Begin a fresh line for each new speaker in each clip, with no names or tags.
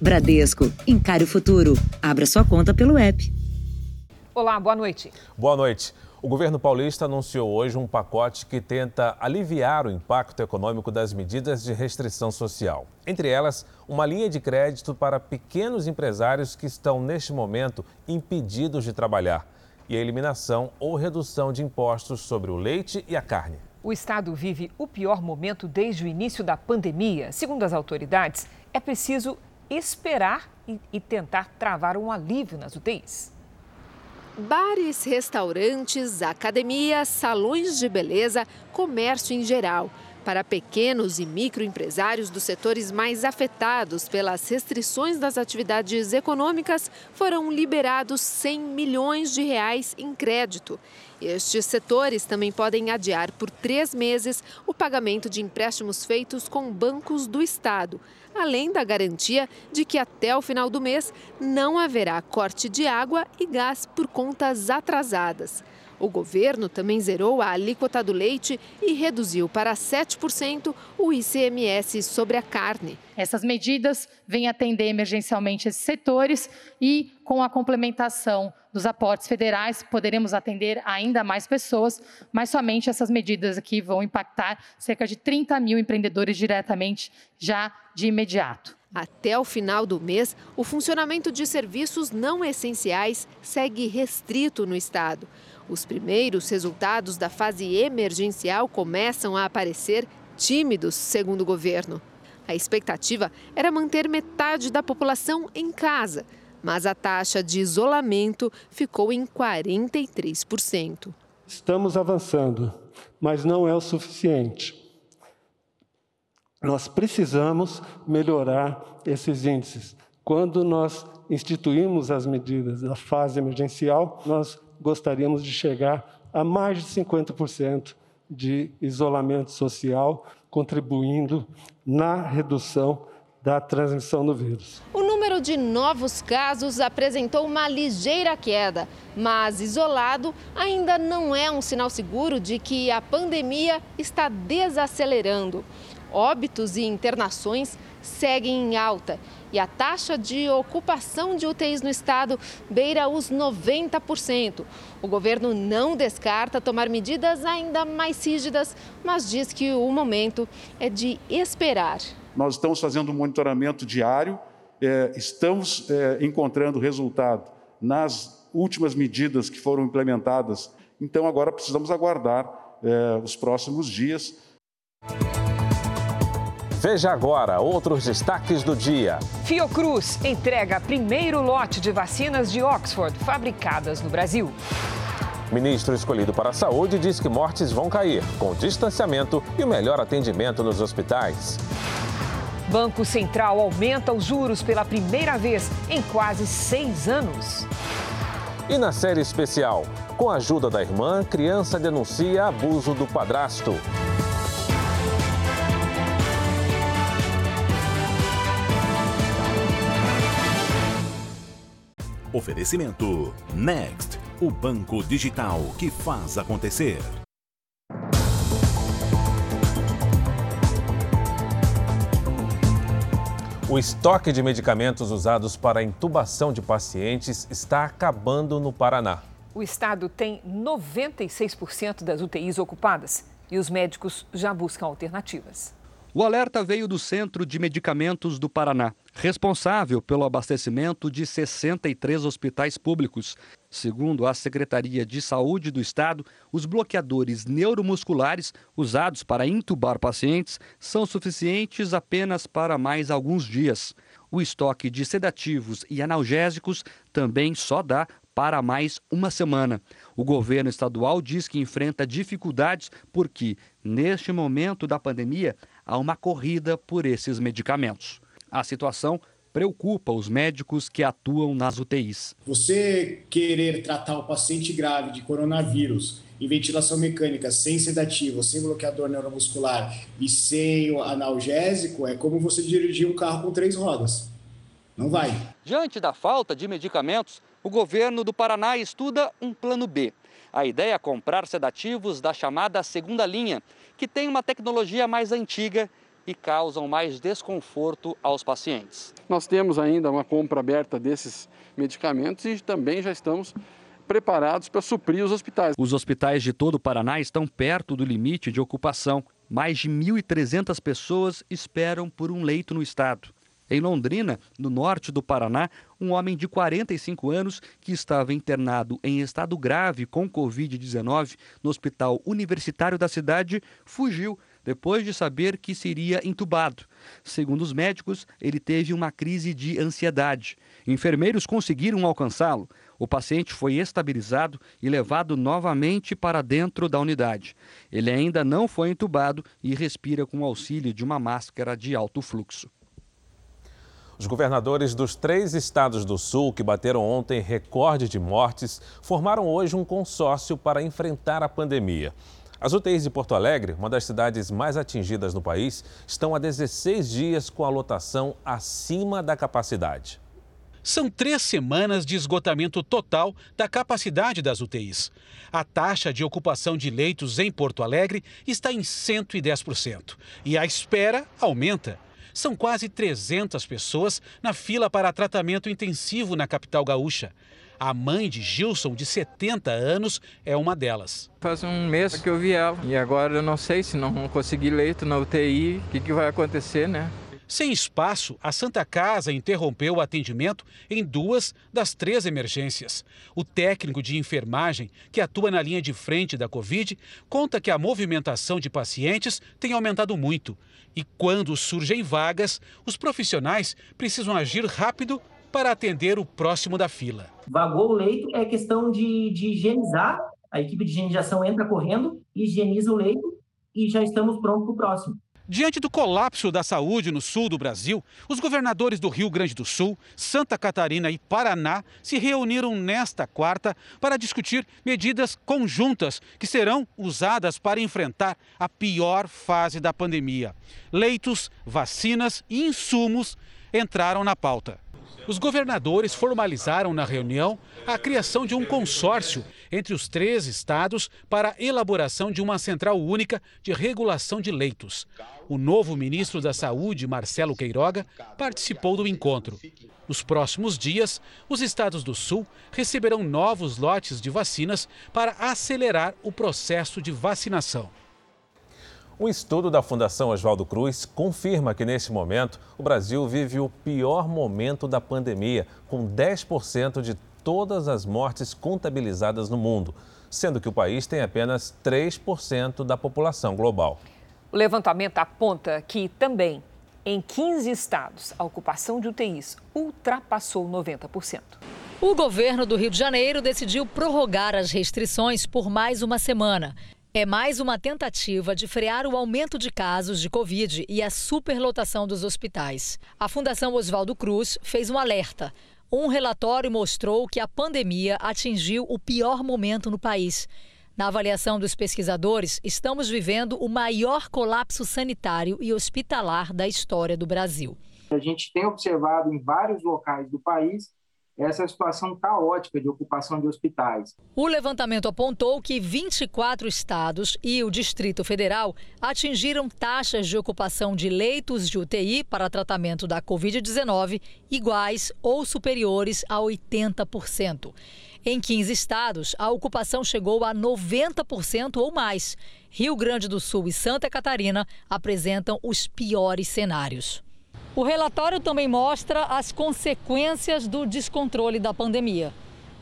Bradesco, encare o futuro. Abra sua conta pelo app.
Olá, boa noite.
Boa noite. O governo paulista anunciou hoje um pacote que tenta aliviar o impacto econômico das medidas de restrição social. Entre elas, uma linha de crédito para pequenos empresários que estão, neste momento, impedidos de trabalhar e a eliminação ou redução de impostos sobre o leite e a carne.
O estado vive o pior momento desde o início da pandemia. Segundo as autoridades, é preciso esperar e, e tentar travar um alívio nas UTIs.
Bares, restaurantes, academias, salões de beleza, comércio em geral. Para pequenos e microempresários dos setores mais afetados pelas restrições das atividades econômicas, foram liberados 100 milhões de reais em crédito. Estes setores também podem adiar por três meses o pagamento de empréstimos feitos com bancos do Estado, além da garantia de que até o final do mês não haverá corte de água e gás por contas atrasadas. O governo também zerou a alíquota do leite e reduziu para 7% o ICMS sobre a carne.
Essas medidas vêm atender emergencialmente esses setores e, com a complementação dos aportes federais, poderemos atender ainda mais pessoas, mas somente essas medidas aqui vão impactar cerca de 30 mil empreendedores diretamente já de imediato.
Até o final do mês, o funcionamento de serviços não essenciais segue restrito no estado. Os primeiros resultados da fase emergencial começam a aparecer tímidos, segundo o governo. A expectativa era manter metade da população em casa, mas a taxa de isolamento ficou em 43%.
Estamos avançando, mas não é o suficiente. Nós precisamos melhorar esses índices. Quando nós instituímos as medidas da fase emergencial, nós gostaríamos de chegar a mais de 50% de isolamento social, contribuindo na redução da transmissão do vírus.
O número de novos casos apresentou uma ligeira queda, mas isolado ainda não é um sinal seguro de que a pandemia está desacelerando. Óbitos e internações seguem em alta e a taxa de ocupação de UTIs no estado beira os 90%. O governo não descarta tomar medidas ainda mais rígidas, mas diz que o momento é de esperar.
Nós estamos fazendo um monitoramento diário, é, estamos é, encontrando resultado nas últimas medidas que foram implementadas, então agora precisamos aguardar é, os próximos dias.
Veja agora outros destaques do dia.
Fiocruz entrega primeiro lote de vacinas de Oxford fabricadas no Brasil.
Ministro escolhido para a saúde diz que mortes vão cair, com distanciamento e o melhor atendimento nos hospitais.
Banco Central aumenta os juros pela primeira vez em quase seis anos.
E na série especial, com a ajuda da irmã, criança denuncia abuso do padrasto.
Oferecimento Next, o banco digital que faz acontecer.
O estoque de medicamentos usados para a intubação de pacientes está acabando no Paraná.
O estado tem 96% das UTIs ocupadas e os médicos já buscam alternativas.
O alerta veio do Centro de Medicamentos do Paraná, responsável pelo abastecimento de 63 hospitais públicos. Segundo a Secretaria de Saúde do Estado, os bloqueadores neuromusculares usados para intubar pacientes são suficientes apenas para mais alguns dias. O estoque de sedativos e analgésicos também só dá para mais uma semana. O governo estadual diz que enfrenta dificuldades porque, neste momento da pandemia, há uma corrida por esses medicamentos. A situação preocupa os médicos que atuam nas UTIs.
Você querer tratar o paciente grave de coronavírus em ventilação mecânica, sem sedativo, sem bloqueador neuromuscular e sem analgésico, é como você dirigir um carro com três rodas. Não vai.
Diante da falta de medicamentos, o governo do Paraná estuda um plano B. A ideia é comprar sedativos da chamada segunda linha, que tem uma tecnologia mais antiga e causam mais desconforto aos pacientes.
Nós temos ainda uma compra aberta desses medicamentos e também já estamos preparados para suprir os hospitais.
Os hospitais de todo o Paraná estão perto do limite de ocupação. Mais de 1.300 pessoas esperam por um leito no estado. Em Londrina, no norte do Paraná, um homem de 45 anos que estava internado em estado grave com Covid-19 no hospital universitário da cidade fugiu depois de saber que seria entubado. Segundo os médicos, ele teve uma crise de ansiedade. Enfermeiros conseguiram alcançá-lo. O paciente foi estabilizado e levado novamente para dentro da unidade. Ele ainda não foi entubado e respira com auxílio de uma máscara de alto fluxo.
Os governadores dos três estados do Sul, que bateram ontem recorde de mortes, formaram hoje um consórcio para enfrentar a pandemia. As UTIs de Porto Alegre, uma das cidades mais atingidas no país, estão há 16 dias com a lotação acima da capacidade.
São três semanas de esgotamento total da capacidade das UTIs. A taxa de ocupação de leitos em Porto Alegre está em 110% e a espera aumenta. São quase 300 pessoas na fila para tratamento intensivo na capital gaúcha. A mãe de Gilson, de 70 anos, é uma delas.
Faz um mês que eu vi ela e agora eu não sei se não conseguir leito na UTI, o que, que vai acontecer, né?
Sem espaço, a Santa Casa interrompeu o atendimento em duas das três emergências. O técnico de enfermagem, que atua na linha de frente da Covid, conta que a movimentação de pacientes tem aumentado muito. E quando surgem vagas, os profissionais precisam agir rápido para atender o próximo da fila.
Vagou o leito, é questão de, de higienizar. A equipe de higienização entra correndo, higieniza o leito e já estamos prontos para o próximo.
Diante do colapso da saúde no sul do Brasil, os governadores do Rio Grande do Sul, Santa Catarina e Paraná se reuniram nesta quarta para discutir medidas conjuntas que serão usadas para enfrentar a pior fase da pandemia. Leitos, vacinas e insumos entraram na pauta. Os governadores formalizaram na reunião a criação de um consórcio entre os três estados para a elaboração de uma central única de regulação de leitos. O novo ministro da Saúde, Marcelo Queiroga, participou do encontro. Nos próximos dias, os estados do Sul receberão novos lotes de vacinas para acelerar o processo de vacinação.
Um estudo da Fundação Oswaldo Cruz confirma que, neste momento, o Brasil vive o pior momento da pandemia, com 10% de todas as mortes contabilizadas no mundo, sendo que o país tem apenas 3% da população global.
O levantamento aponta que também em 15 estados a ocupação de UTIs ultrapassou 90%.
O governo do Rio de Janeiro decidiu prorrogar as restrições por mais uma semana. É mais uma tentativa de frear o aumento de casos de Covid e a superlotação dos hospitais. A Fundação Oswaldo Cruz fez um alerta. Um relatório mostrou que a pandemia atingiu o pior momento no país. Na avaliação dos pesquisadores, estamos vivendo o maior colapso sanitário e hospitalar da história do Brasil.
A gente tem observado em vários locais do país essa situação caótica de ocupação de hospitais.
O levantamento apontou que 24 estados e o Distrito Federal atingiram taxas de ocupação de leitos de UTI para tratamento da Covid-19 iguais ou superiores a 80%. Em 15 estados, a ocupação chegou a 90% ou mais. Rio Grande do Sul e Santa Catarina apresentam os piores cenários. O relatório também mostra as consequências do descontrole da pandemia.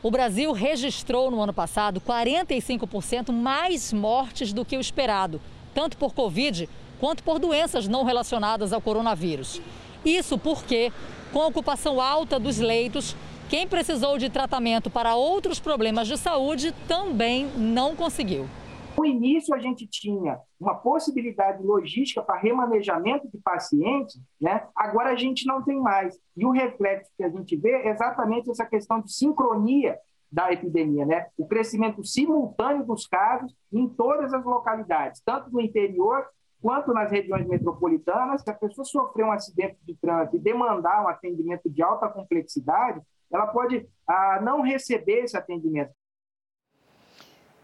O Brasil registrou no ano passado 45% mais mortes do que o esperado, tanto por Covid quanto por doenças não relacionadas ao coronavírus. Isso porque, com a ocupação alta dos leitos, quem precisou de tratamento para outros problemas de saúde também não conseguiu.
No início, a gente tinha uma possibilidade logística para remanejamento de pacientes, né? agora a gente não tem mais. E o reflexo que a gente vê é exatamente essa questão de sincronia da epidemia, né? o crescimento simultâneo dos casos em todas as localidades, tanto no interior quanto nas regiões metropolitanas. Se a pessoa sofrer um acidente de trânsito e demandar um atendimento de alta complexidade, ela pode ah, não receber esse atendimento.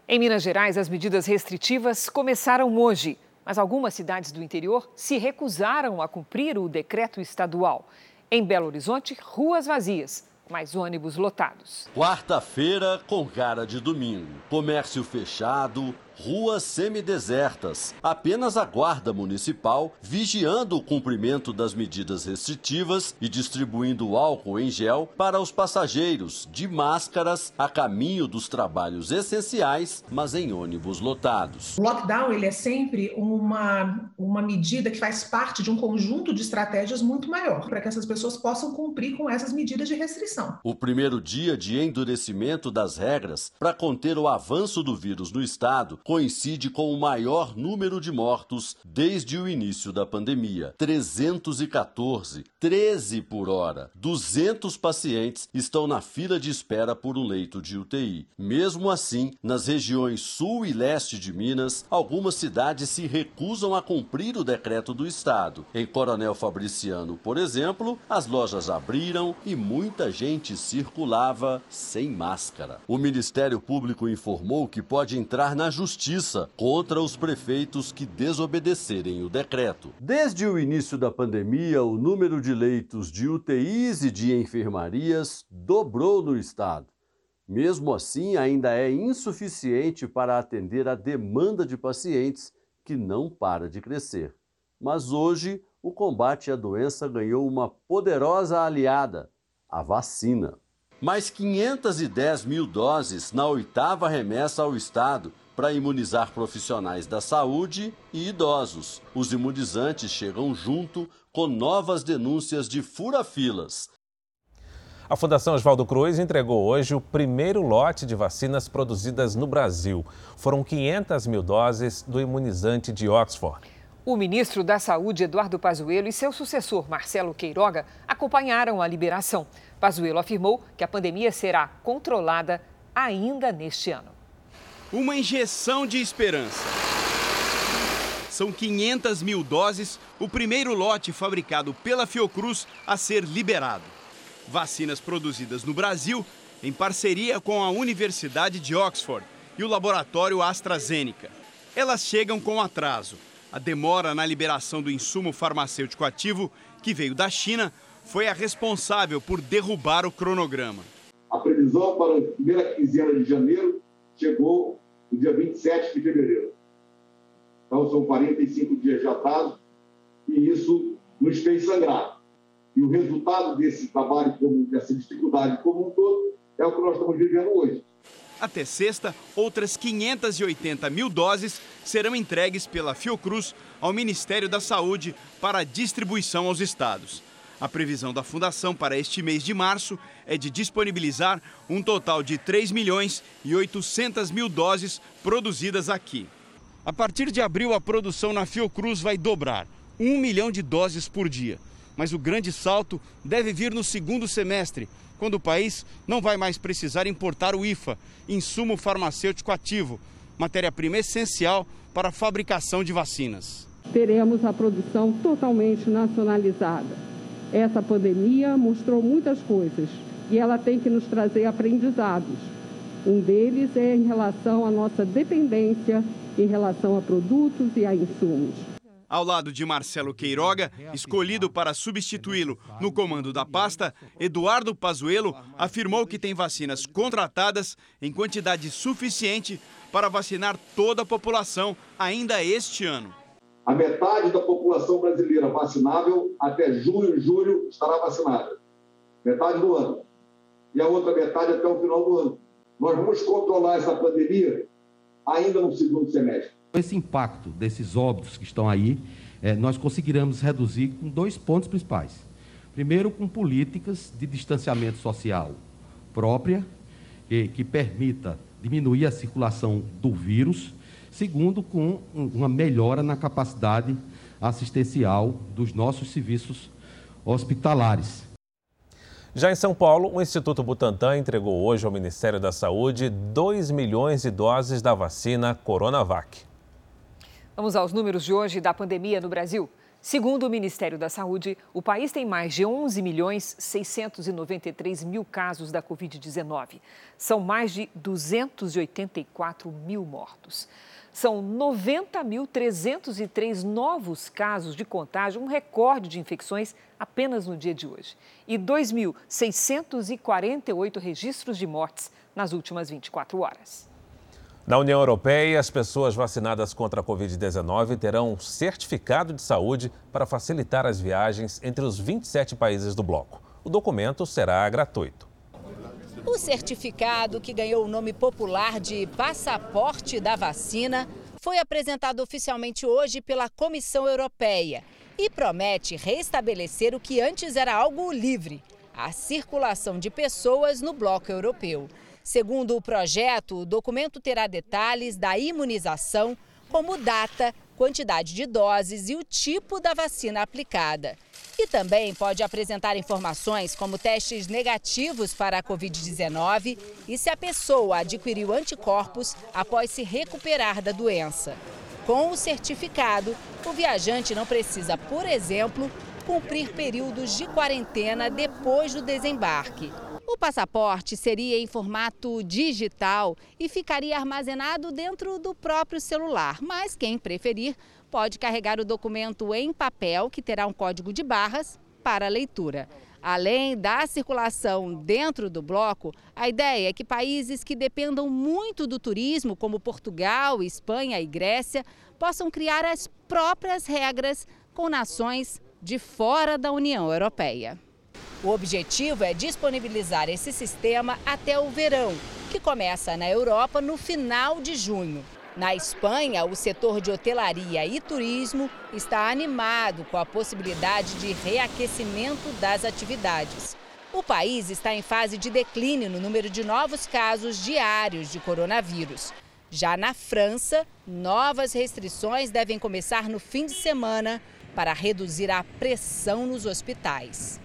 Em Minas Gerais, as medidas restritivas começaram hoje. Mas algumas cidades do interior se recusaram a cumprir o decreto estadual. Em Belo Horizonte, ruas vazias mais ônibus lotados.
Quarta-feira com cara de domingo. Comércio fechado, ruas semidesertas. Apenas a Guarda Municipal vigiando o cumprimento das medidas restritivas e distribuindo álcool em gel para os passageiros, de máscaras a caminho dos trabalhos essenciais, mas em ônibus lotados.
O lockdown ele é sempre uma, uma medida que faz parte de um conjunto de estratégias muito maior para que essas pessoas possam cumprir com essas medidas de restrição.
O primeiro dia de endurecimento das regras para conter o avanço do vírus no estado coincide com o maior número de mortos desde o início da pandemia. 314, 13 por hora. 200 pacientes estão na fila de espera por um leito de UTI. Mesmo assim, nas regiões sul e leste de Minas, algumas cidades se recusam a cumprir o decreto do estado. Em Coronel Fabriciano, por exemplo, as lojas abriram e muita gente circulava sem máscara. O Ministério Público informou que pode entrar na justiça justiça contra os prefeitos que desobedecerem o decreto. Desde o início da pandemia, o número de leitos de UTIs e de enfermarias dobrou no estado. Mesmo assim, ainda é insuficiente para atender a demanda de pacientes que não para de crescer. Mas hoje, o combate à doença ganhou uma poderosa aliada: a vacina. Mais 510 mil doses na oitava remessa ao Estado para imunizar profissionais da saúde e idosos. Os imunizantes chegam junto com novas denúncias de fura-filas.
A Fundação Oswaldo Cruz entregou hoje o primeiro lote de vacinas produzidas no Brasil. Foram 500 mil doses do imunizante de Oxford.
O ministro da Saúde, Eduardo Pazuello, e seu sucessor, Marcelo Queiroga, acompanharam a liberação. Pazuello afirmou que a pandemia será controlada ainda neste ano
uma injeção de esperança. São 500 mil doses, o primeiro lote fabricado pela Fiocruz a ser liberado. Vacinas produzidas no Brasil em parceria com a Universidade de Oxford e o laboratório AstraZeneca. Elas chegam com atraso. A demora na liberação do insumo farmacêutico ativo, que veio da China, foi a responsável por derrubar o cronograma.
A previsão para a primeira quinzena de janeiro chegou no dia 27 de fevereiro. Então, são 45 dias de atraso e isso nos fez sangrar. E o resultado desse trabalho, dessa dificuldade como um todo, é o que nós estamos vivendo hoje.
Até sexta, outras 580 mil doses serão entregues pela Fiocruz ao Ministério da Saúde para distribuição aos estados. A previsão da Fundação para este mês de março é de disponibilizar um total de 3 milhões e 800 mil doses produzidas aqui. A partir de abril, a produção na Fiocruz vai dobrar, 1 milhão de doses por dia. Mas o grande salto deve vir no segundo semestre, quando o país não vai mais precisar importar o IFA, insumo farmacêutico ativo, matéria-prima essencial para a fabricação de vacinas.
Teremos a produção totalmente nacionalizada essa pandemia mostrou muitas coisas e ela tem que nos trazer aprendizados. Um deles é em relação à nossa dependência em relação a produtos e a insumos.
Ao lado de Marcelo Queiroga, escolhido para substituí-lo no comando da pasta, Eduardo Pazuello afirmou que tem vacinas contratadas em quantidade suficiente para vacinar toda a população ainda este ano.
A metade da população brasileira vacinável até junho, julho estará vacinada. Metade do ano. E a outra metade até o final do ano. Nós vamos controlar essa pandemia ainda no segundo semestre.
Esse impacto desses óbitos que estão aí, é, nós conseguiremos reduzir com dois pontos principais. Primeiro, com políticas de distanciamento social própria, que, que permita diminuir a circulação do vírus Segundo, com uma melhora na capacidade assistencial dos nossos serviços hospitalares.
Já em São Paulo, o Instituto Butantan entregou hoje ao Ministério da Saúde 2 milhões de doses da vacina Coronavac.
Vamos aos números de hoje da pandemia no Brasil. Segundo o Ministério da Saúde, o país tem mais de 11 milhões 693 mil casos da Covid-19. São mais de 284 mil mortos. São 90.303 novos casos de contágio, um recorde de infecções apenas no dia de hoje. E 2.648 registros de mortes nas últimas 24 horas.
Na União Europeia, as pessoas vacinadas contra a Covid-19 terão um certificado de saúde para facilitar as viagens entre os 27 países do bloco. O documento será gratuito.
O certificado, que ganhou o nome popular de Passaporte da Vacina, foi apresentado oficialmente hoje pela Comissão Europeia e promete restabelecer o que antes era algo livre: a circulação de pessoas no bloco europeu. Segundo o projeto, o documento terá detalhes da imunização, como data, quantidade de doses e o tipo da vacina aplicada. E também pode apresentar informações como testes negativos para a Covid-19 e se a pessoa adquiriu anticorpos após se recuperar da doença. Com o certificado, o viajante não precisa, por exemplo, cumprir períodos de quarentena depois do desembarque. O passaporte seria em formato digital e ficaria armazenado dentro do próprio celular, mas quem preferir pode carregar o documento em papel, que terá um código de barras para leitura. Além da circulação dentro do bloco, a ideia é que países que dependam muito do turismo, como Portugal, Espanha e Grécia, possam criar as próprias regras com nações de fora da União Europeia. O objetivo é disponibilizar esse sistema até o verão, que começa na Europa no final de junho. Na Espanha, o setor de hotelaria e turismo está animado com a possibilidade de reaquecimento das atividades. O país está em fase de declínio no número de novos casos diários de coronavírus. Já na França, novas restrições devem começar no fim de semana para reduzir a pressão nos hospitais.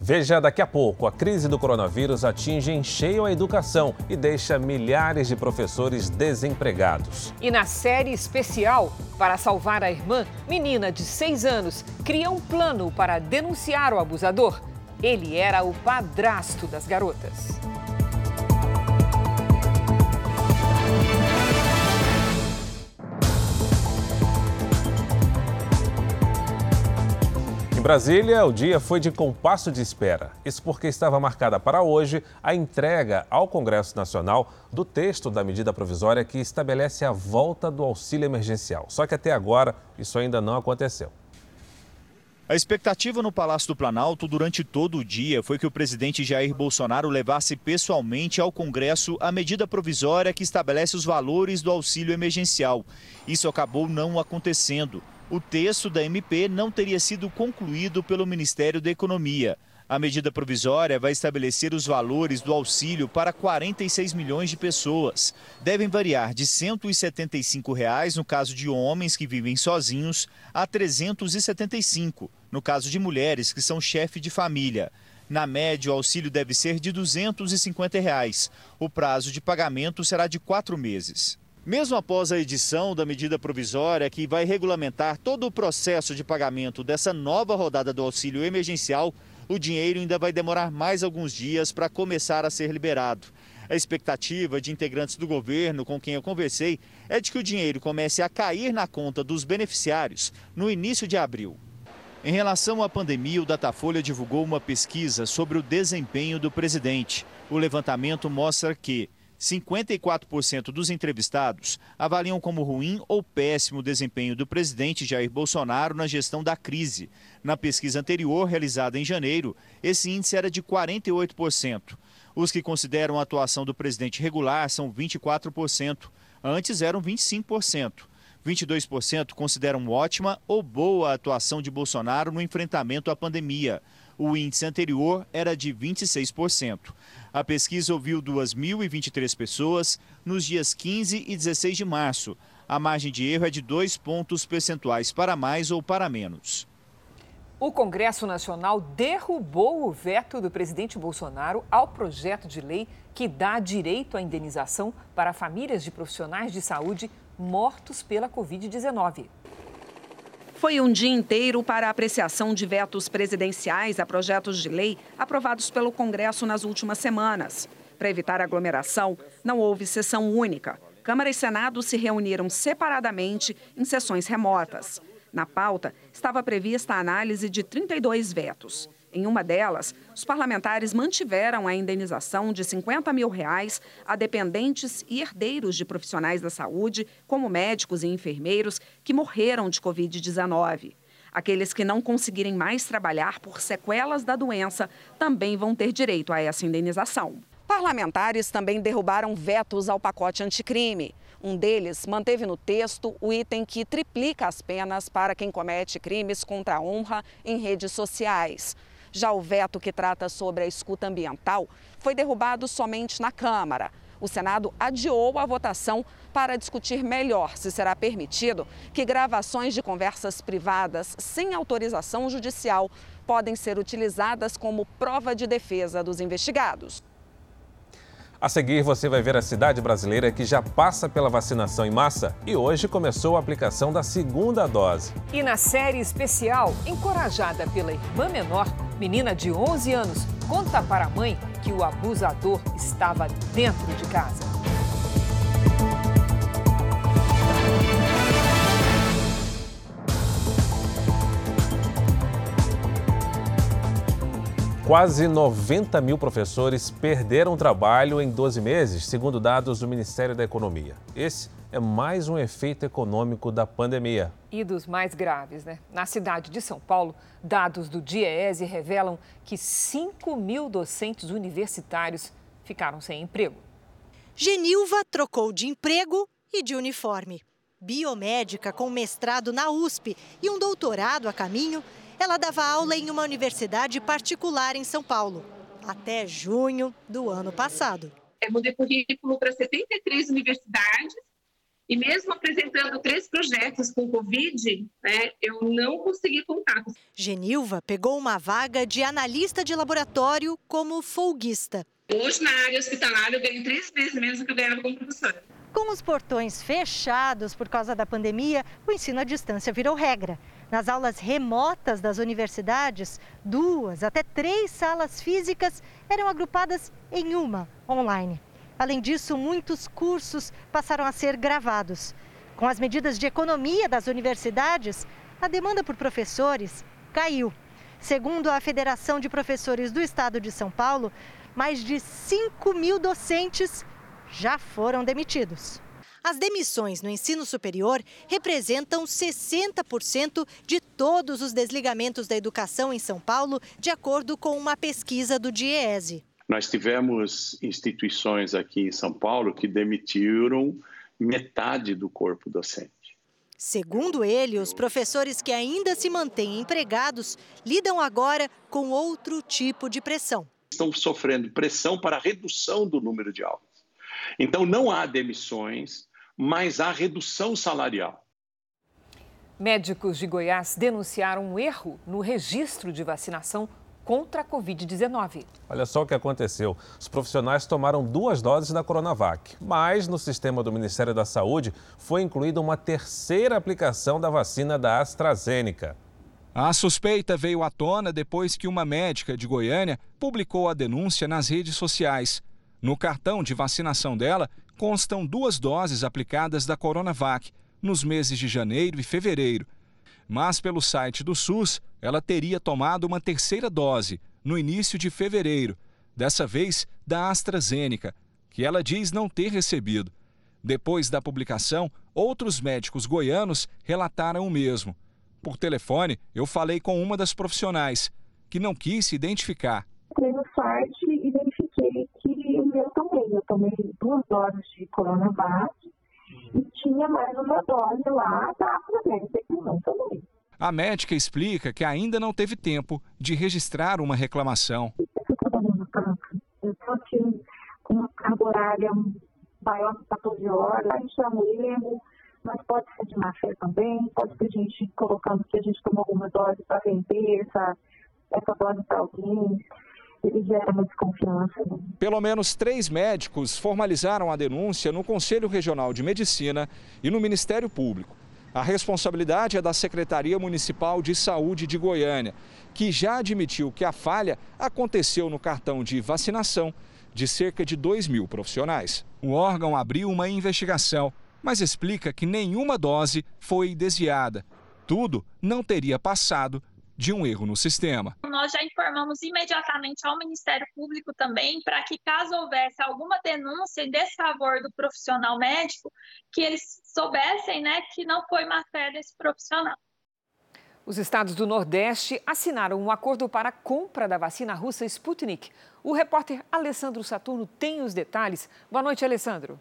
Veja daqui a pouco: a crise do coronavírus atinge em cheio a educação e deixa milhares de professores desempregados.
E na série especial, para salvar a irmã, menina de 6 anos cria um plano para denunciar o abusador. Ele era o padrasto das garotas.
Em Brasília, o dia foi de compasso de espera. Isso porque estava marcada para hoje a entrega ao Congresso Nacional do texto da medida provisória que estabelece a volta do auxílio emergencial. Só que até agora isso ainda não aconteceu.
A expectativa no Palácio do Planalto durante todo o dia foi que o presidente Jair Bolsonaro levasse pessoalmente ao Congresso a medida provisória que estabelece os valores do auxílio emergencial. Isso acabou não acontecendo o texto da MP não teria sido concluído pelo Ministério da Economia. A medida provisória vai estabelecer os valores do auxílio para 46 milhões de pessoas. Devem variar de 175 reais no caso de homens que vivem sozinhos a R$ 375 no caso de mulheres que são chefe de família. Na média, o auxílio deve ser de 250 reais. O prazo de pagamento será de quatro meses. Mesmo após a edição da medida provisória que vai regulamentar todo o processo de pagamento dessa nova rodada do auxílio emergencial, o dinheiro ainda vai demorar mais alguns dias para começar a ser liberado. A expectativa de integrantes do governo com quem eu conversei é de que o dinheiro comece a cair na conta dos beneficiários no início de abril. Em relação à pandemia, o Datafolha divulgou uma pesquisa sobre o desempenho do presidente. O levantamento mostra que 54% dos entrevistados avaliam como ruim ou péssimo o desempenho do presidente Jair Bolsonaro na gestão da crise. Na pesquisa anterior, realizada em janeiro, esse índice era de 48%. Os que consideram a atuação do presidente regular são 24%, antes eram 25%. 22% consideram ótima ou boa a atuação de Bolsonaro no enfrentamento à pandemia. O índice anterior era de 26%. A pesquisa ouviu 2.023 pessoas nos dias 15 e 16 de março. A margem de erro é de dois pontos percentuais para mais ou para menos.
O Congresso Nacional derrubou o veto do presidente Bolsonaro ao projeto de lei que dá direito à indenização para famílias de profissionais de saúde mortos pela Covid-19.
Foi um dia inteiro para a apreciação de vetos presidenciais a projetos de lei aprovados pelo Congresso nas últimas semanas. Para evitar aglomeração, não houve sessão única. Câmara e Senado se reuniram separadamente em sessões remotas. Na pauta estava prevista a análise de 32 vetos. Em uma delas, os parlamentares mantiveram a indenização de 50 mil reais a dependentes e herdeiros de profissionais da saúde, como médicos e enfermeiros, que morreram de Covid-19. Aqueles que não conseguirem mais trabalhar por sequelas da doença também vão ter direito a essa indenização. Parlamentares também derrubaram vetos ao pacote anticrime. Um deles manteve no texto o item que triplica as penas para quem comete crimes contra a honra em redes sociais. Já o veto que trata sobre a escuta ambiental foi derrubado somente na Câmara. O Senado adiou a votação para discutir melhor se será permitido que gravações de conversas privadas sem autorização judicial podem ser utilizadas como prova de defesa dos investigados.
A seguir, você vai ver a cidade brasileira que já passa pela vacinação em massa e hoje começou a aplicação da segunda dose.
E na série especial, encorajada pela irmã menor, menina de 11 anos conta para a mãe que o abusador estava dentro de casa.
Quase 90 mil professores perderam trabalho em 12 meses, segundo dados do Ministério da Economia. Esse é mais um efeito econômico da pandemia.
E dos mais graves, né? Na cidade de São Paulo, dados do DIEESE revelam que 5 mil docentes universitários ficaram sem emprego.
Genilva trocou de emprego e de uniforme. Biomédica com mestrado na USP e um doutorado a caminho, ela dava aula em uma universidade particular em São Paulo, até junho do ano passado.
Eu mudei currículo para 73 universidades e mesmo apresentando três projetos com Covid, né, eu não consegui contato.
Genilva pegou uma vaga de analista de laboratório como folguista.
Hoje, na área hospitalar, eu ganho três vezes menos do que eu ganhava como professora.
Com os portões fechados por causa da pandemia, o ensino à distância virou regra. Nas aulas remotas das universidades, duas até três salas físicas eram agrupadas em uma, online. Além disso, muitos cursos passaram a ser gravados. Com as medidas de economia das universidades, a demanda por professores caiu. Segundo a Federação de Professores do Estado de São Paulo, mais de 5 mil docentes já foram demitidos. As demissões no ensino superior representam 60% de todos os desligamentos da educação em São Paulo, de acordo com uma pesquisa do DIEESE.
Nós tivemos instituições aqui em São Paulo que demitiram metade do corpo docente.
Segundo ele, os professores que ainda se mantêm empregados lidam agora com outro tipo de pressão.
Estão sofrendo pressão para a redução do número de aulas. Então, não há demissões, mas há redução salarial.
Médicos de Goiás denunciaram um erro no registro de vacinação contra a Covid-19.
Olha só o que aconteceu. Os profissionais tomaram duas doses da Coronavac, mas no sistema do Ministério da Saúde foi incluída uma terceira aplicação da vacina da AstraZeneca.
A suspeita veio à tona depois que uma médica de Goiânia publicou a denúncia nas redes sociais. No cartão de vacinação dela constam duas doses aplicadas da Coronavac nos meses de janeiro e fevereiro. Mas pelo site do SUS, ela teria tomado uma terceira dose no início de fevereiro, dessa vez da AstraZeneca, que ela diz não ter recebido. Depois da publicação, outros médicos goianos relataram o mesmo. Por telefone, eu falei com uma das profissionais, que não quis se identificar.
Entrei no site verifiquei que o meu também. Eu tomei duas doses de Coronavac e tinha mais uma dose lá da AstraZeneca que não também.
A médica explica que ainda não teve tempo de registrar uma reclamação.
Eu estou eu com uma carga horária maior que 14 horas, a gente é um erro, mas pode ser de má fé também, pode ser gente colocando que a gente tomou alguma dose para vender essa, essa dose para alguém ele gera uma desconfiança. Né?
Pelo menos três médicos formalizaram a denúncia no Conselho Regional de Medicina e no Ministério Público. A responsabilidade é da Secretaria Municipal de Saúde de Goiânia, que já admitiu que a falha aconteceu no cartão de vacinação de cerca de 2 mil profissionais. O órgão abriu uma investigação, mas explica que nenhuma dose foi desviada. Tudo não teria passado de um erro no sistema.
Nós já informamos imediatamente ao Ministério Público também para que, caso houvesse alguma denúncia em desfavor do profissional médico, que eles soubessem né, que não foi má fé desse profissional.
Os estados do Nordeste assinaram um acordo para a compra da vacina russa Sputnik. O repórter Alessandro Saturno tem os detalhes. Boa noite, Alessandro.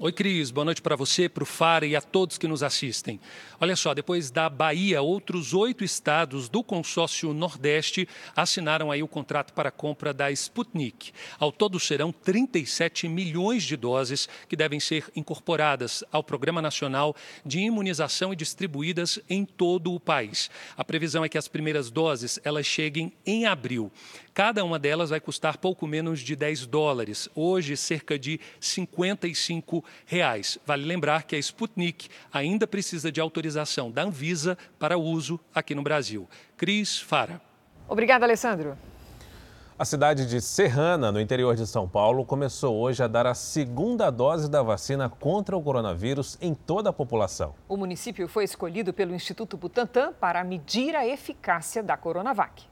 Oi, Cris. Boa noite para você, para o FAR e a todos que nos assistem. Olha só, depois da Bahia, outros oito estados do consórcio Nordeste assinaram aí o contrato para a compra da Sputnik. Ao todo serão 37 milhões de doses que devem ser incorporadas ao Programa Nacional de Imunização e distribuídas em todo o país. A previsão é que as primeiras doses elas cheguem em abril. Cada uma delas vai custar pouco menos de 10 dólares, hoje cerca de 55 reais. Vale lembrar que a Sputnik ainda precisa de autorização da Anvisa para uso aqui no Brasil. Cris Fara.
Obrigada, Alessandro.
A cidade de Serrana, no interior de São Paulo, começou hoje a dar a segunda dose da vacina contra o coronavírus em toda a população.
O município foi escolhido pelo Instituto Butantan para medir a eficácia da Coronavac.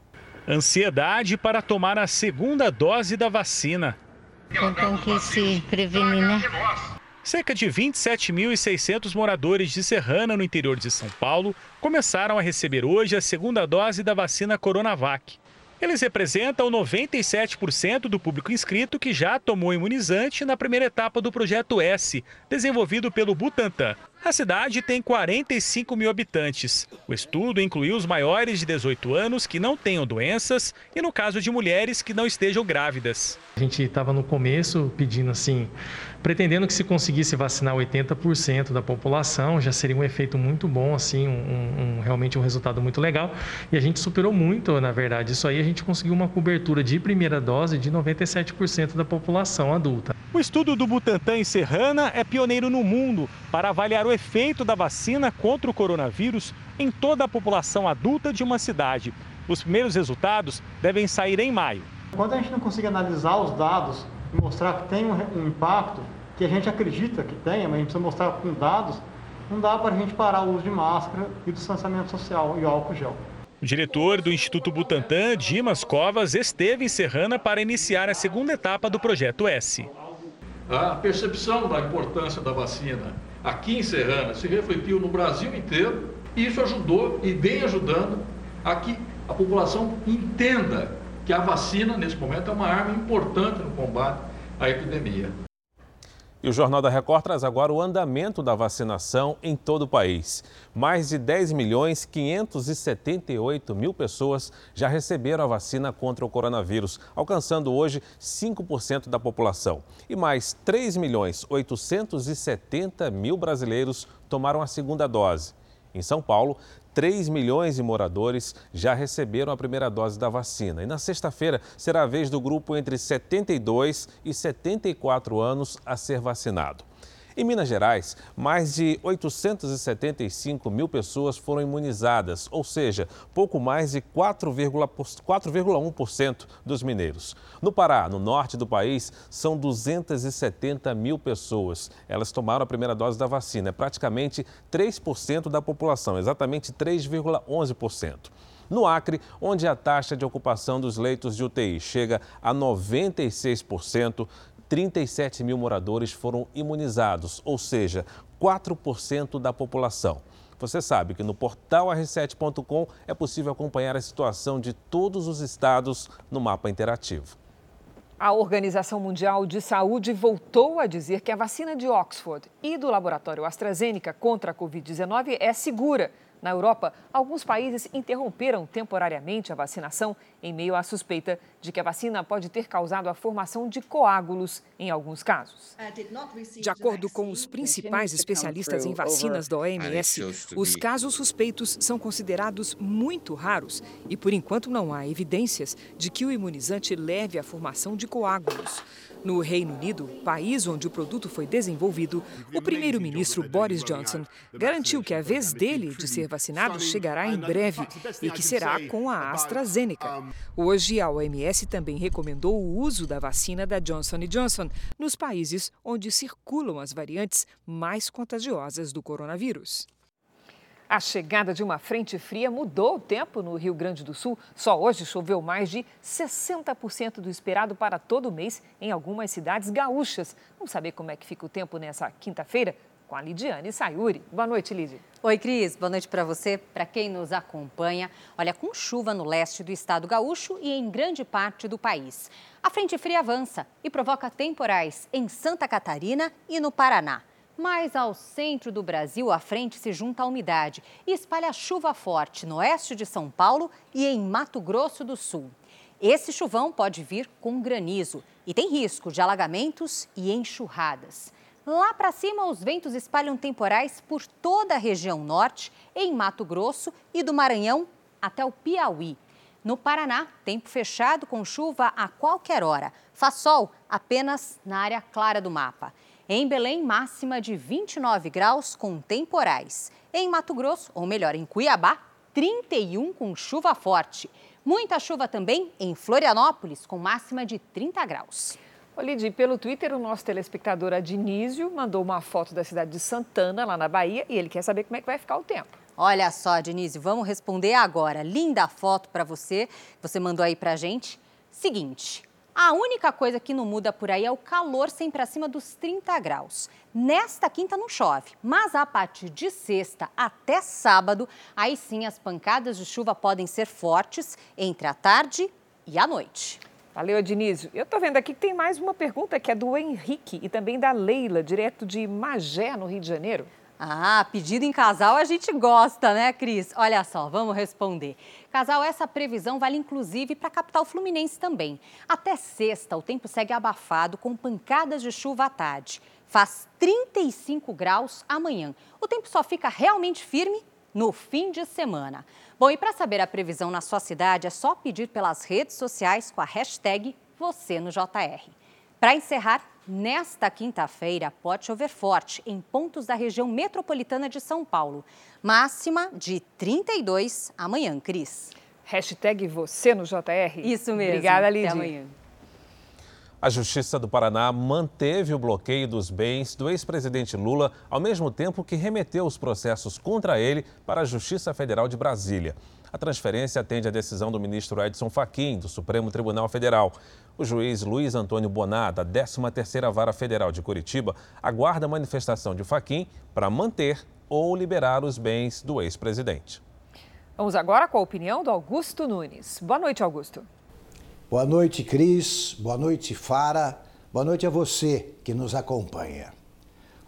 Ansiedade para tomar a segunda dose da vacina.
Então que se prevenir, né?
Cerca de 27.600 moradores de Serrana, no interior de São Paulo, começaram a receber hoje a segunda dose da vacina Coronavac. Eles representam 97% do público inscrito que já tomou imunizante na primeira etapa do projeto S, desenvolvido pelo Butantan. A cidade tem 45 mil habitantes. O estudo incluiu os maiores de 18 anos que não tenham doenças e, no caso de mulheres, que não estejam grávidas.
A gente estava no começo pedindo assim, pretendendo que se conseguisse vacinar 80% da população, já seria um efeito muito bom, assim, um, um, realmente um resultado muito legal. E a gente superou muito, na verdade. Isso aí a gente conseguiu uma cobertura de primeira dose de 97% da população adulta.
O estudo do Butantan em Serrana é pioneiro no mundo para avaliar o efeito da vacina contra o coronavírus em toda a população adulta de uma cidade. Os primeiros resultados devem sair em maio.
Quando a gente não consegue analisar os dados e mostrar que tem um, impacto, que a gente acredita que tenha, mas a gente precisa mostrar com dados, não dá para a gente parar o uso de máscara e distanciamento social e álcool gel.
O diretor do Instituto Butantan, Dimas Covas, esteve em Serrana para iniciar a segunda etapa do projeto S.
A percepção da importância da vacina aqui em Serrana se refletiu no Brasil inteiro e isso ajudou e vem ajudando a que a população entenda que a vacina, nesse momento, é uma arma importante no combate à epidemia.
E o Jornal da Record traz agora o andamento da vacinação em todo o país. Mais de 10 milhões 578 mil pessoas já receberam a vacina contra o coronavírus, alcançando hoje 5% da população. E mais 3 milhões 870 mil brasileiros tomaram a segunda dose. Em São Paulo, 3 milhões de moradores já receberam a primeira dose da vacina. E na sexta-feira será a vez do grupo entre 72 e 74 anos a ser vacinado. Em Minas Gerais, mais de 875 mil pessoas foram imunizadas, ou seja, pouco mais de 4,1% dos mineiros. No Pará, no norte do país, são 270 mil pessoas. Elas tomaram a primeira dose da vacina, é praticamente 3% da população, exatamente 3,11%. No Acre, onde a taxa de ocupação dos leitos de UTI chega a 96%, 37 mil moradores foram imunizados, ou seja, 4% da população. Você sabe que no portal r7.com é possível acompanhar a situação de todos os estados no mapa interativo.
A Organização Mundial de Saúde voltou a dizer que a vacina de Oxford e do laboratório AstraZeneca contra a Covid-19 é segura na Europa, alguns países interromperam temporariamente a vacinação em meio à suspeita de que a vacina pode ter causado a formação de coágulos em alguns casos. De acordo com os principais especialistas em vacinas da OMS, os casos suspeitos são considerados muito raros e, por enquanto, não há evidências de que o imunizante leve à formação de coágulos. No Reino Unido, país onde o produto foi desenvolvido, o primeiro-ministro Boris Johnson garantiu que a vez dele de ser vacinado chegará em breve e que será com a AstraZeneca. Hoje, a OMS também recomendou o uso da vacina da Johnson Johnson nos países onde circulam as variantes mais contagiosas do coronavírus. A chegada de uma frente fria mudou o tempo no Rio Grande do Sul. Só hoje choveu mais de 60% do esperado para todo mês em algumas cidades gaúchas. Vamos saber como é que fica o tempo nessa quinta-feira? Com a Lidiane Sayuri. Boa noite, Lidia.
Oi, Cris. Boa noite para você, para quem nos acompanha. Olha, com chuva no leste do estado gaúcho e em grande parte do país. A frente fria avança e provoca temporais em Santa Catarina e no Paraná. Mas ao centro do Brasil, a frente se junta à umidade e espalha chuva forte no oeste de São Paulo e em Mato Grosso do Sul. Esse chuvão pode vir com granizo e tem risco de alagamentos e enxurradas. Lá para cima, os ventos espalham temporais por toda a região norte, em Mato Grosso e do Maranhão até o Piauí. No Paraná, tempo fechado com chuva a qualquer hora. Faz sol apenas na área clara do mapa. Em Belém, máxima de 29 graus com temporais. Em Mato Grosso, ou melhor, em Cuiabá, 31 com chuva forte. Muita chuva também em Florianópolis, com máxima de 30 graus.
Olide, pelo Twitter, o nosso telespectador Adnísio mandou uma foto da cidade de Santana, lá na Bahia, e ele quer saber como é que vai ficar o tempo.
Olha só, Dionísio, vamos responder agora. Linda foto para você, você mandou aí para gente. Seguinte, a única coisa que não muda por aí é o calor sempre acima dos 30 graus. Nesta quinta não chove, mas a partir de sexta até sábado, aí sim as pancadas de chuva podem ser fortes entre a tarde e a noite.
Valeu, Adnísio. Eu estou vendo aqui que tem mais uma pergunta que é do Henrique e também da Leila, direto de Magé, no Rio de Janeiro.
Ah, pedido em casal a gente gosta, né, Cris? Olha só, vamos responder. Casal, essa previsão vale inclusive para a capital fluminense também. Até sexta, o tempo segue abafado com pancadas de chuva à tarde. Faz 35 graus amanhã. O tempo só fica realmente firme no fim de semana. Bom, e para saber a previsão na sua cidade, é só pedir pelas redes sociais com a hashtag você no JR. Para encerrar, Nesta quinta-feira, pode chover forte em pontos da região metropolitana de São Paulo. Máxima de 32 amanhã, Cris.
Hashtag você no JR.
Isso mesmo.
Obrigada, Lidia.
Até amanhã.
A Justiça do Paraná manteve o bloqueio dos bens do ex-presidente Lula, ao mesmo tempo que remeteu os processos contra ele para a Justiça Federal de Brasília. A transferência atende à decisão do ministro Edson Fachin, do Supremo Tribunal Federal. O juiz Luiz Antônio Boná, da 13ª Vara Federal de Curitiba, aguarda a manifestação de Fachin para manter ou liberar os bens do ex-presidente.
Vamos agora com a opinião do Augusto Nunes. Boa noite, Augusto.
Boa noite, Cris. Boa noite, Fara. Boa noite a você que nos acompanha.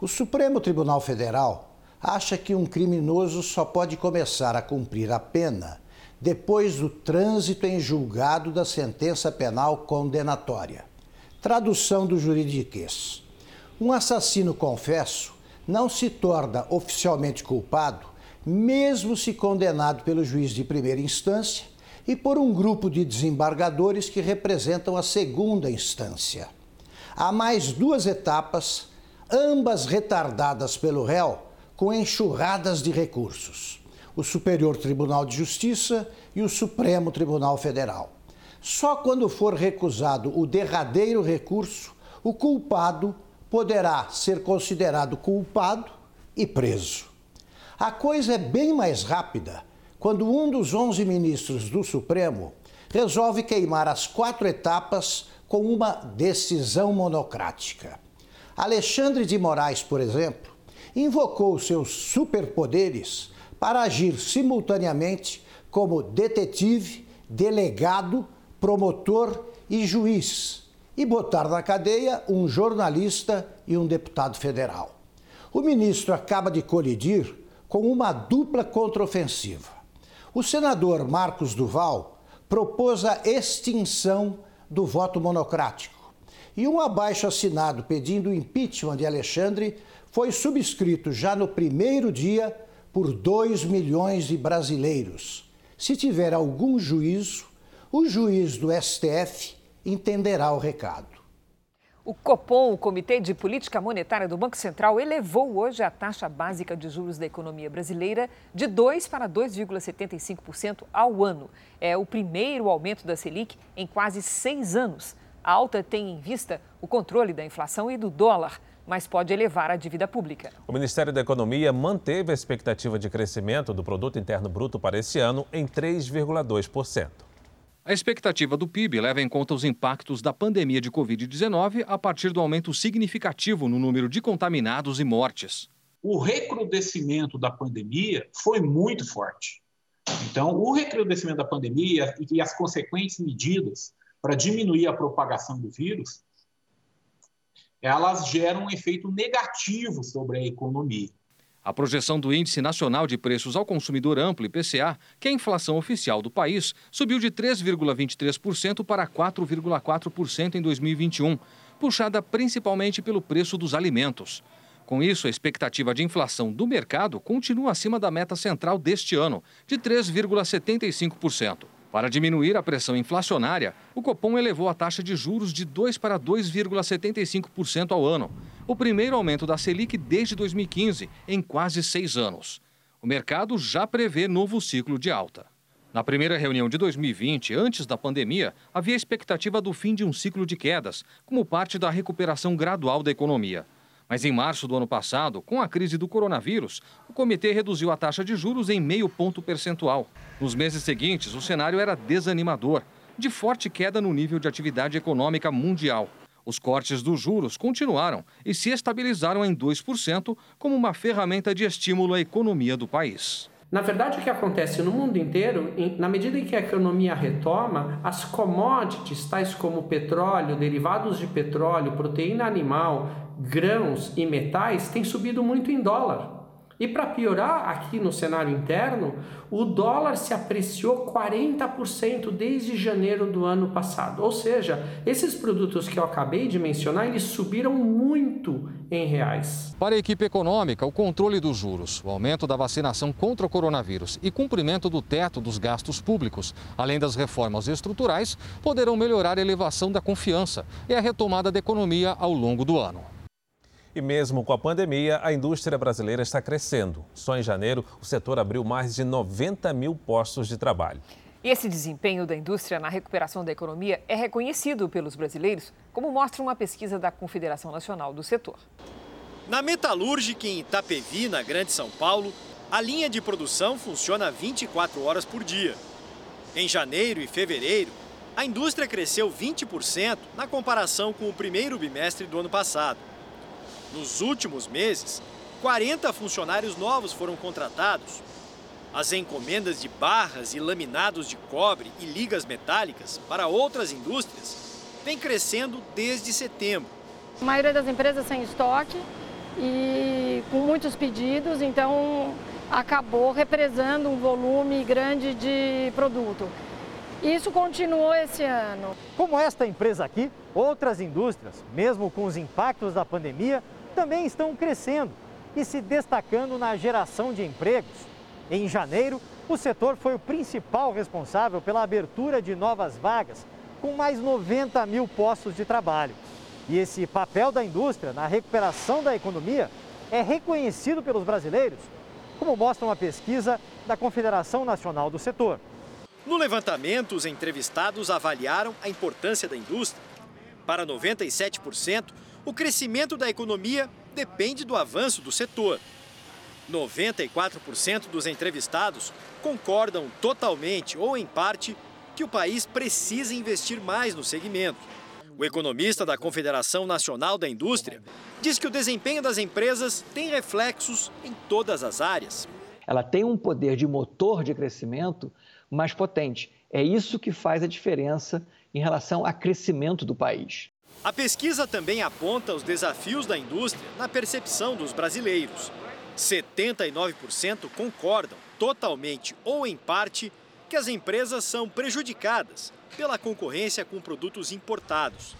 O Supremo Tribunal Federal acha que um criminoso só pode começar a cumprir a pena depois do trânsito em julgado da sentença penal condenatória. Tradução do juridiquês. Um assassino confesso não se torna oficialmente culpado, mesmo se condenado pelo juiz de primeira instância e por um grupo de desembargadores que representam a segunda instância. Há mais duas etapas, ambas retardadas pelo réu, com enxurradas de recursos o Superior Tribunal de Justiça e o Supremo Tribunal Federal. Só quando for recusado o derradeiro recurso, o culpado poderá ser considerado culpado e preso. A coisa é bem mais rápida quando um dos 11 ministros do Supremo resolve queimar as quatro etapas com uma decisão monocrática. Alexandre de Moraes, por exemplo, invocou seus superpoderes para agir simultaneamente como detetive, delegado, promotor e juiz e botar na cadeia um jornalista e um deputado federal. O ministro acaba de colidir com uma dupla contraofensiva. O senador Marcos Duval propôs a extinção do voto monocrático e um abaixo assinado pedindo o impeachment de Alexandre foi subscrito já no primeiro dia por 2 milhões de brasileiros. Se tiver algum juízo, o juiz do STF entenderá o recado.
O Copom, o Comitê de Política Monetária do Banco Central, elevou hoje a taxa básica de juros da economia brasileira de 2 para 2,75% ao ano. É o primeiro aumento da Selic em quase seis anos. A alta tem em vista o controle da inflação e do dólar, mas pode elevar a dívida pública.
O Ministério da Economia manteve a expectativa de crescimento do produto interno bruto para esse ano em 3,2%.
A expectativa do PIB leva em conta os impactos da pandemia de Covid-19 a partir do aumento significativo no número de contaminados e mortes.
O recrudescimento da pandemia foi muito forte. Então, o recrudescimento da pandemia e as consequentes medidas para diminuir a propagação do vírus, elas geram um efeito negativo sobre a economia.
A projeção do Índice Nacional de Preços ao Consumidor Amplo, IPCA, que é a inflação oficial do país, subiu de 3,23% para 4,4% em 2021, puxada principalmente pelo preço dos alimentos. Com isso, a expectativa de inflação do mercado continua acima da meta central deste ano, de 3,75%. Para diminuir a pressão inflacionária, o Copom elevou a taxa de juros de 2 para 2,75% ao ano, o primeiro aumento da Selic desde 2015, em quase seis anos. O mercado já prevê novo ciclo de alta. Na primeira reunião de 2020, antes da pandemia, havia expectativa do fim de um ciclo de quedas, como parte da recuperação gradual da economia. Mas em março do ano passado, com a crise do coronavírus, o comitê reduziu a taxa de juros em meio ponto percentual. Nos meses seguintes, o cenário era desanimador, de forte queda no nível de atividade econômica mundial. Os cortes dos juros continuaram e se estabilizaram em 2% como uma ferramenta de estímulo à economia do país.
Na verdade, o que acontece no mundo inteiro, na medida em que a economia retoma, as commodities, tais como petróleo, derivados de petróleo, proteína animal, grãos e metais, têm subido muito em dólar. E para piorar, aqui no cenário interno, o dólar se apreciou 40% desde janeiro do ano passado. Ou seja, esses produtos que eu acabei de mencionar, eles subiram muito em reais.
Para a equipe econômica, o controle dos juros, o aumento da vacinação contra o coronavírus e cumprimento do teto dos gastos públicos, além das reformas estruturais, poderão melhorar a elevação da confiança e a retomada da economia ao longo do ano.
E mesmo com a pandemia, a indústria brasileira está crescendo. Só em janeiro, o setor abriu mais de 90 mil postos de trabalho.
E esse desempenho da indústria na recuperação da economia é reconhecido pelos brasileiros, como mostra uma pesquisa da Confederação Nacional do Setor.
Na metalúrgica em Itapevi, na Grande São Paulo, a linha de produção funciona 24 horas por dia. Em janeiro e fevereiro, a indústria cresceu 20% na comparação com o primeiro bimestre do ano passado. Nos últimos meses, 40 funcionários novos foram contratados. As encomendas de barras e laminados de cobre e ligas metálicas para outras indústrias vem crescendo desde setembro.
A maioria das empresas sem estoque e com muitos pedidos, então acabou represando um volume grande de produto. Isso continuou esse ano.
Como esta empresa aqui, outras indústrias, mesmo com os impactos da pandemia, também estão crescendo e se destacando na geração de empregos. Em janeiro, o setor foi o principal responsável pela abertura de novas vagas, com mais 90 mil postos de trabalho. E esse papel da indústria na recuperação da economia é reconhecido pelos brasileiros, como mostra uma pesquisa da Confederação Nacional do Setor.
No levantamento, os entrevistados avaliaram a importância da indústria. Para 97%, o crescimento da economia depende do avanço do setor. 94% dos entrevistados concordam totalmente ou em parte que o país precisa investir mais no segmento. O economista da Confederação Nacional da Indústria diz que o desempenho das empresas tem reflexos em todas as áreas.
Ela tem um poder de motor de crescimento mais potente. É isso que faz a diferença em relação ao crescimento do país.
A pesquisa também aponta os desafios da indústria na percepção dos brasileiros. 79% concordam, totalmente ou em parte, que as empresas são prejudicadas pela concorrência com produtos importados.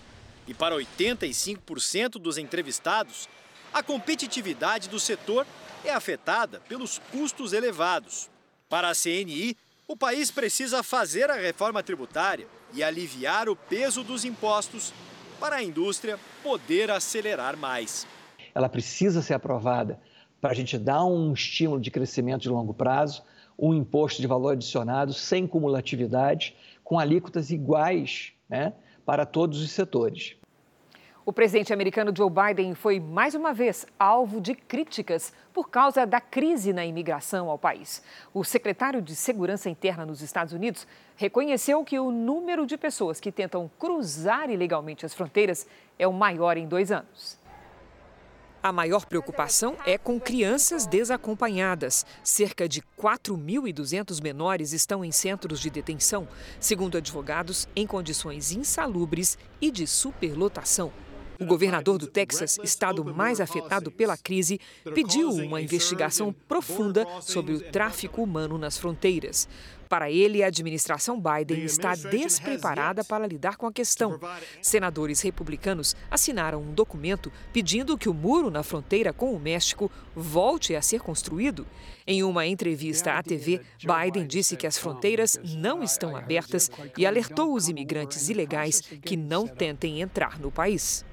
E para 85% dos entrevistados, a competitividade do setor é afetada pelos custos elevados. Para a CNI, o país precisa fazer a reforma tributária e aliviar o peso dos impostos para a indústria poder acelerar mais.
Ela precisa ser aprovada para a gente dar um estímulo de crescimento de longo prazo, um imposto de valor adicionado sem cumulatividade, com alíquotas iguais né, para todos os setores.
O presidente americano Joe Biden foi mais uma vez alvo de críticas por causa da crise na imigração ao país. O secretário de Segurança Interna nos Estados Unidos reconheceu que o número de pessoas que tentam cruzar ilegalmente as fronteiras é o maior em dois anos. A maior preocupação é com crianças desacompanhadas. Cerca de 4.200 menores estão em centros de detenção, segundo advogados, em condições insalubres e de superlotação. O governador do Texas, estado mais afetado pela crise, pediu uma investigação profunda sobre o tráfico humano nas fronteiras. Para ele, a administração Biden está despreparada para lidar com a questão. Senadores republicanos assinaram um documento pedindo que o muro na fronteira com o México volte a ser construído. Em uma entrevista à TV, Biden disse que as fronteiras não estão abertas e alertou os imigrantes ilegais que não tentem entrar no país.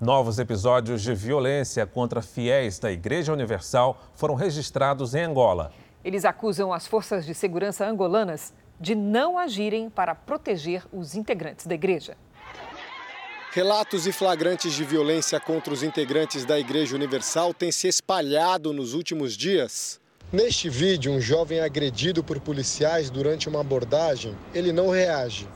Novos episódios de violência contra fiéis da Igreja Universal foram registrados em Angola.
Eles acusam as forças de segurança angolanas de não agirem para proteger os integrantes da igreja.
Relatos e flagrantes de violência contra os integrantes da Igreja Universal têm se espalhado nos últimos dias. Neste vídeo, um jovem é agredido por policiais durante uma abordagem, ele não reage.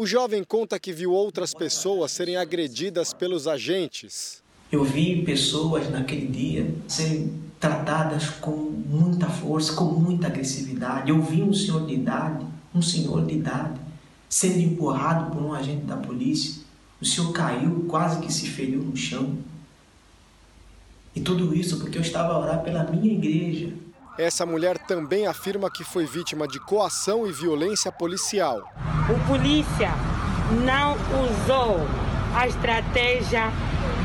O jovem conta que viu outras pessoas serem agredidas pelos agentes.
Eu vi pessoas naquele dia serem tratadas com muita força, com muita agressividade. Eu vi um senhor de idade, um senhor de idade, sendo empurrado por um agente da polícia. O senhor caiu, quase que se feriu no chão. E tudo isso porque eu estava a orar pela minha igreja.
Essa mulher também afirma que foi vítima de coação e violência policial.
O polícia não usou a estratégia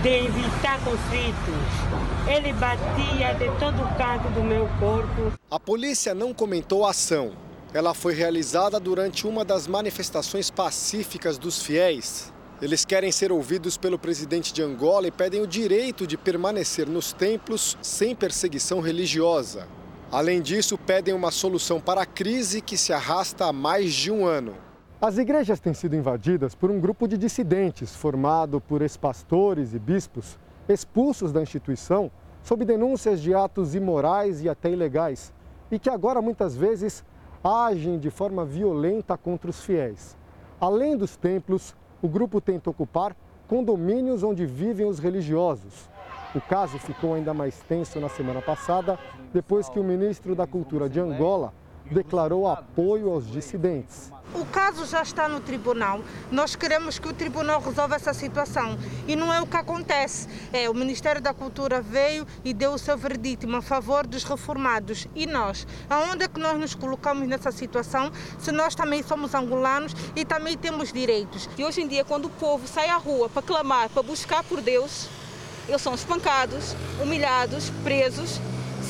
de evitar conflitos. Ele batia de todo o canto do meu corpo.
A polícia não comentou a ação. Ela foi realizada durante uma das manifestações pacíficas dos fiéis. Eles querem ser ouvidos pelo presidente de Angola e pedem o direito de permanecer nos templos sem perseguição religiosa. Além disso, pedem uma solução para a crise que se arrasta há mais de um ano.
As igrejas têm sido invadidas por um grupo de dissidentes formado por ex-pastores e bispos expulsos da instituição sob denúncias de atos imorais e até ilegais e que agora muitas vezes agem de forma violenta contra os fiéis. Além dos templos, o grupo tenta ocupar condomínios onde vivem os religiosos. O caso ficou ainda mais tenso na semana passada, depois que o ministro da Cultura de Angola declarou apoio aos dissidentes.
O caso já está no tribunal. Nós queremos que o tribunal resolva essa situação. E não é o que acontece. É, o Ministério da Cultura veio e deu o seu verdito a favor dos reformados. E nós? Aonde é que nós nos colocamos nessa situação se nós também somos angolanos e também temos direitos?
E hoje em dia, quando o povo sai à rua para clamar, para buscar por Deus, eles são espancados, humilhados, presos,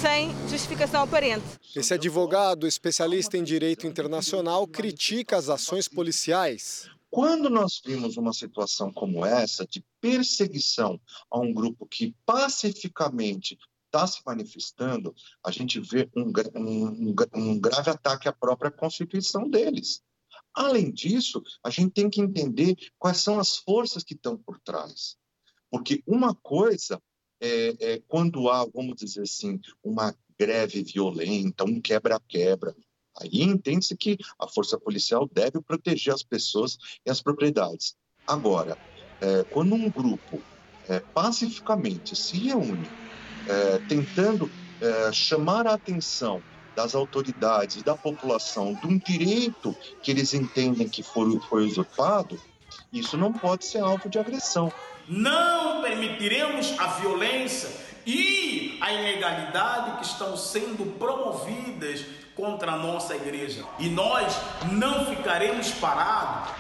sem justificação aparente.
Esse advogado, especialista em direito internacional, critica as ações policiais.
Quando nós vimos uma situação como essa, de perseguição a um grupo que pacificamente está se manifestando, a gente vê um, um, um, grave ataque à própria Constituição deles. Além disso, a gente tem que entender quais são as forças que estão por trás. Porque uma coisa é, é quando há, vamos dizer assim, uma greve violenta, um quebra-quebra, aí entende-se que a força policial deve proteger as pessoas e as propriedades. Agora, é, quando um grupo é, pacificamente se reúne, é, tentando é, chamar a atenção das autoridades e da população de um direito que eles entendem que foi, foi usurpado, isso não pode ser alvo de agressão.
Não permitiremos a violência e a ilegalidade que estão sendo promovidas contra a nossa igreja. E nós não ficaremos parados.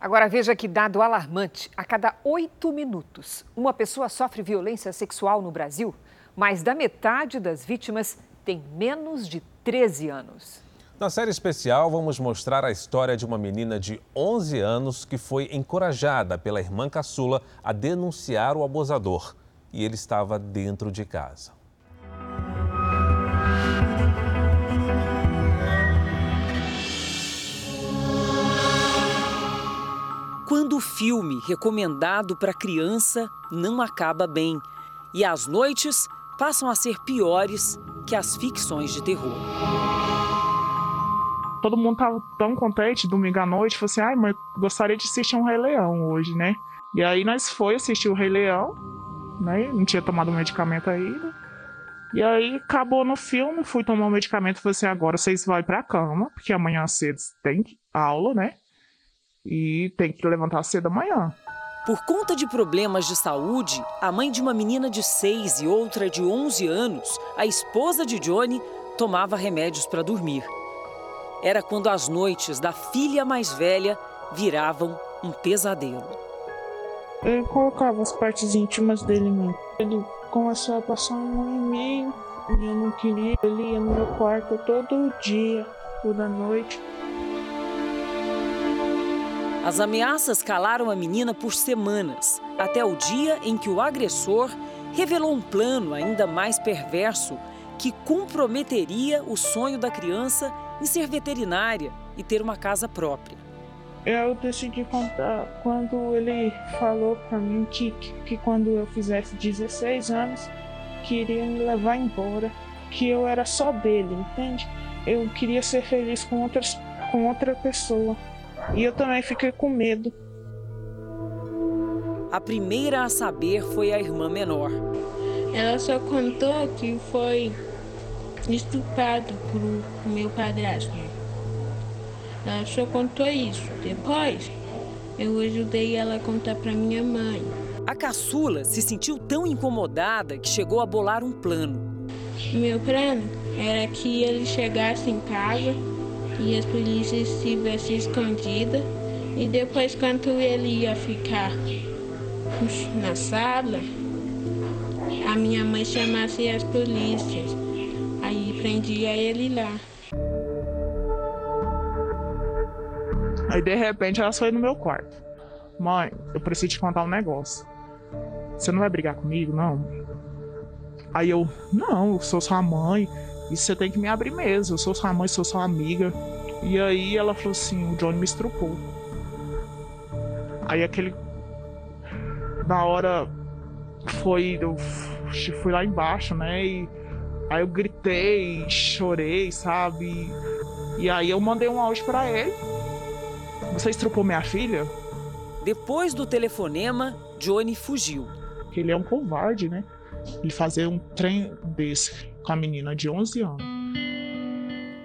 Agora veja que dado alarmante: a cada oito minutos, uma pessoa sofre violência sexual no Brasil. Mais da metade das vítimas tem menos de 13 anos.
Na série especial, vamos mostrar a história de uma menina de 11 anos que foi encorajada pela irmã caçula a denunciar o abusador. E ele estava dentro de casa.
Quando o filme recomendado para criança não acaba bem e as noites passam a ser piores que as ficções de terror.
Todo mundo tava tão contente domingo à noite, falou assim: ai, mãe, gostaria de assistir um Rei Leão hoje, né? E aí nós foi assistir o Rei Leão, né? Não tinha tomado medicamento ainda. E aí acabou no filme, fui tomar o medicamento falei assim: agora vocês vão pra cama, porque amanhã cedo tem aula, né? e tem que levantar cedo amanhã.
Por conta de problemas de saúde, a mãe de uma menina de 6 e outra de 11 anos, a esposa de Johnny, tomava remédios para dormir. Era quando as noites da filha mais velha viravam um pesadelo.
Ele colocava as partes íntimas dele mim. Ele começou a passar a mão em mim e eu não queria. Ele ia no meu quarto todo dia, toda noite.
As ameaças calaram a menina por semanas, até o dia em que o agressor revelou um plano ainda mais perverso que comprometeria o sonho da criança em ser veterinária e ter uma casa própria.
Eu decidi contar quando ele falou para mim que, que quando eu fizesse 16 anos, queria me levar embora, que eu era só dele, entende? Eu queria ser feliz com, outras, com outra pessoa. E eu também fiquei com medo.
A primeira a saber foi a irmã menor.
Ela só contou que foi estuprado por meu padrasto. Ela só contou isso. Depois, eu ajudei ela a contar para minha mãe.
A caçula se sentiu tão incomodada que chegou a bolar um plano.
Meu plano era que ele chegasse em casa e as polícias estivessem escondidas. E depois, quando ele ia ficar na sala, a minha mãe chamasse as polícias. Aí prendia ele lá.
Aí de repente ela foi no meu quarto. Mãe, eu preciso te contar um negócio. Você não vai brigar comigo, não? Aí eu, não, eu sou sua mãe. E você tem que me abrir mesmo. Eu sou sua mãe, sou sua amiga. E aí ela falou assim: o Johnny me estrupou. Aí aquele. Na hora foi. Eu fui lá embaixo, né? E aí eu gritei, chorei, sabe? E aí eu mandei um áudio para ele. Você estrupou minha filha?
Depois do telefonema, Johnny fugiu.
Ele é um covarde, né? Ele fazer um trem desse com a menina de 11 anos.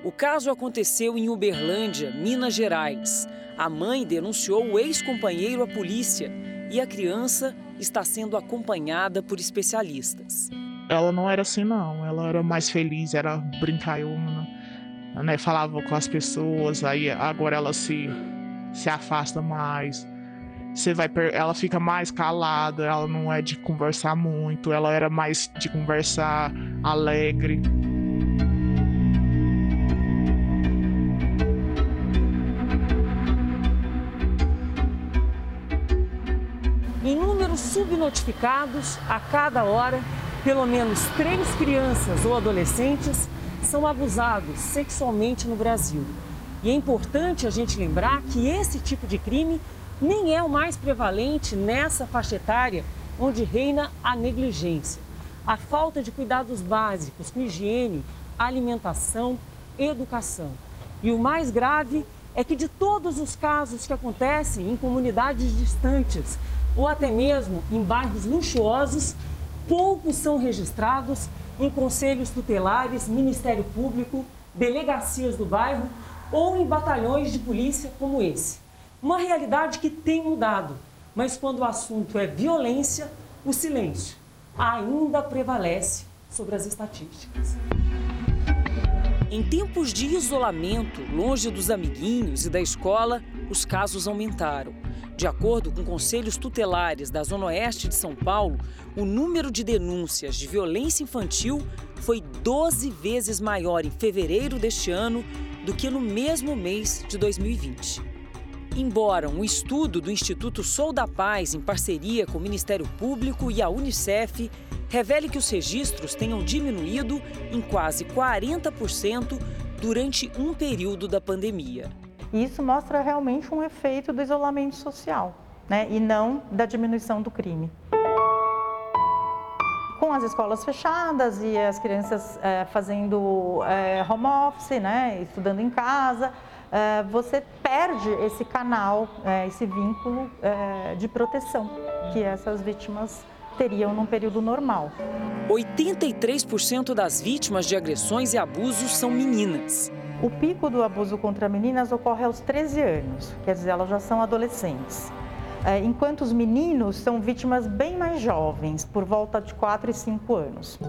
O caso aconteceu em Uberlândia, Minas Gerais. A mãe denunciou o ex-companheiro à polícia e a criança está sendo acompanhada por especialistas.
Ela não era assim, não. Ela era mais feliz, era brincalhona, né? Falava com as pessoas, aí agora ela se, se afasta mais. Você vai, ela fica mais calada, ela não é de conversar muito, ela era mais de conversar alegre.
Em números subnotificados, a cada hora, pelo menos três crianças ou adolescentes são abusados sexualmente no Brasil. E é importante a gente lembrar que esse tipo de crime nem é o mais prevalente nessa faixa etária onde reina a negligência, a falta de cuidados básicos com higiene, alimentação, educação. E o mais grave é que de todos os casos que acontecem em comunidades distantes ou até mesmo em bairros luxuosos, poucos são registrados em conselhos tutelares, Ministério Público, delegacias do bairro ou em batalhões de polícia como esse. Uma realidade que tem mudado, mas quando o assunto é violência, o silêncio ainda prevalece sobre as estatísticas. Em tempos de isolamento, longe dos amiguinhos e da escola, os casos aumentaram. De acordo com conselhos tutelares da Zona Oeste de São Paulo, o número de denúncias de violência infantil foi 12 vezes maior em fevereiro deste ano do que no mesmo mês de 2020. Embora um estudo do Instituto Sou da Paz, em parceria com o Ministério Público e a Unicef, revele que os registros tenham diminuído em quase 40% durante um período da pandemia.
Isso mostra realmente um efeito do isolamento social, né? e não da diminuição do crime. Com as escolas fechadas e as crianças é, fazendo é, home office, né? estudando em casa, você perde esse canal, esse vínculo de proteção que essas vítimas teriam num período normal.
83% das vítimas de agressões e abusos são meninas.
O pico do abuso contra meninas ocorre aos 13 anos, quer dizer, elas já são adolescentes. É, enquanto os meninos são vítimas bem mais jovens, por volta de 4 e 5 anos.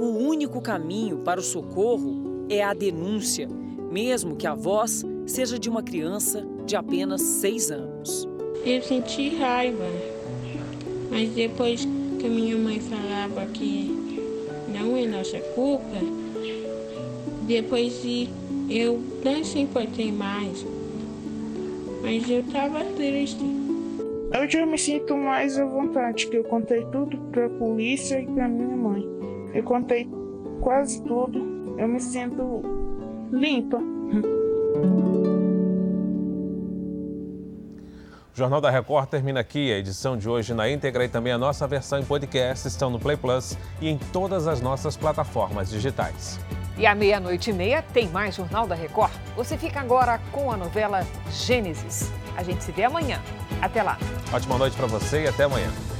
O único caminho para o socorro é a denúncia, mesmo que a voz seja de uma criança de apenas 6 anos.
Eu senti raiva, mas depois que a minha mãe falava que não é nossa culpa, depois eu não se importei mais, mas eu estava triste.
Hoje eu me sinto mais à vontade, que eu contei tudo para a polícia e para minha mãe. Eu contei quase tudo, eu me sinto limpa.
O Jornal da Record termina aqui. A edição de hoje na íntegra e também a nossa versão em podcast estão no Play Plus e em todas as nossas plataformas digitais.
E à meia-noite e meia tem mais Jornal da Record. Você fica agora com a novela Gênesis. A gente se vê amanhã. Até lá.
Ótima noite para você e até amanhã.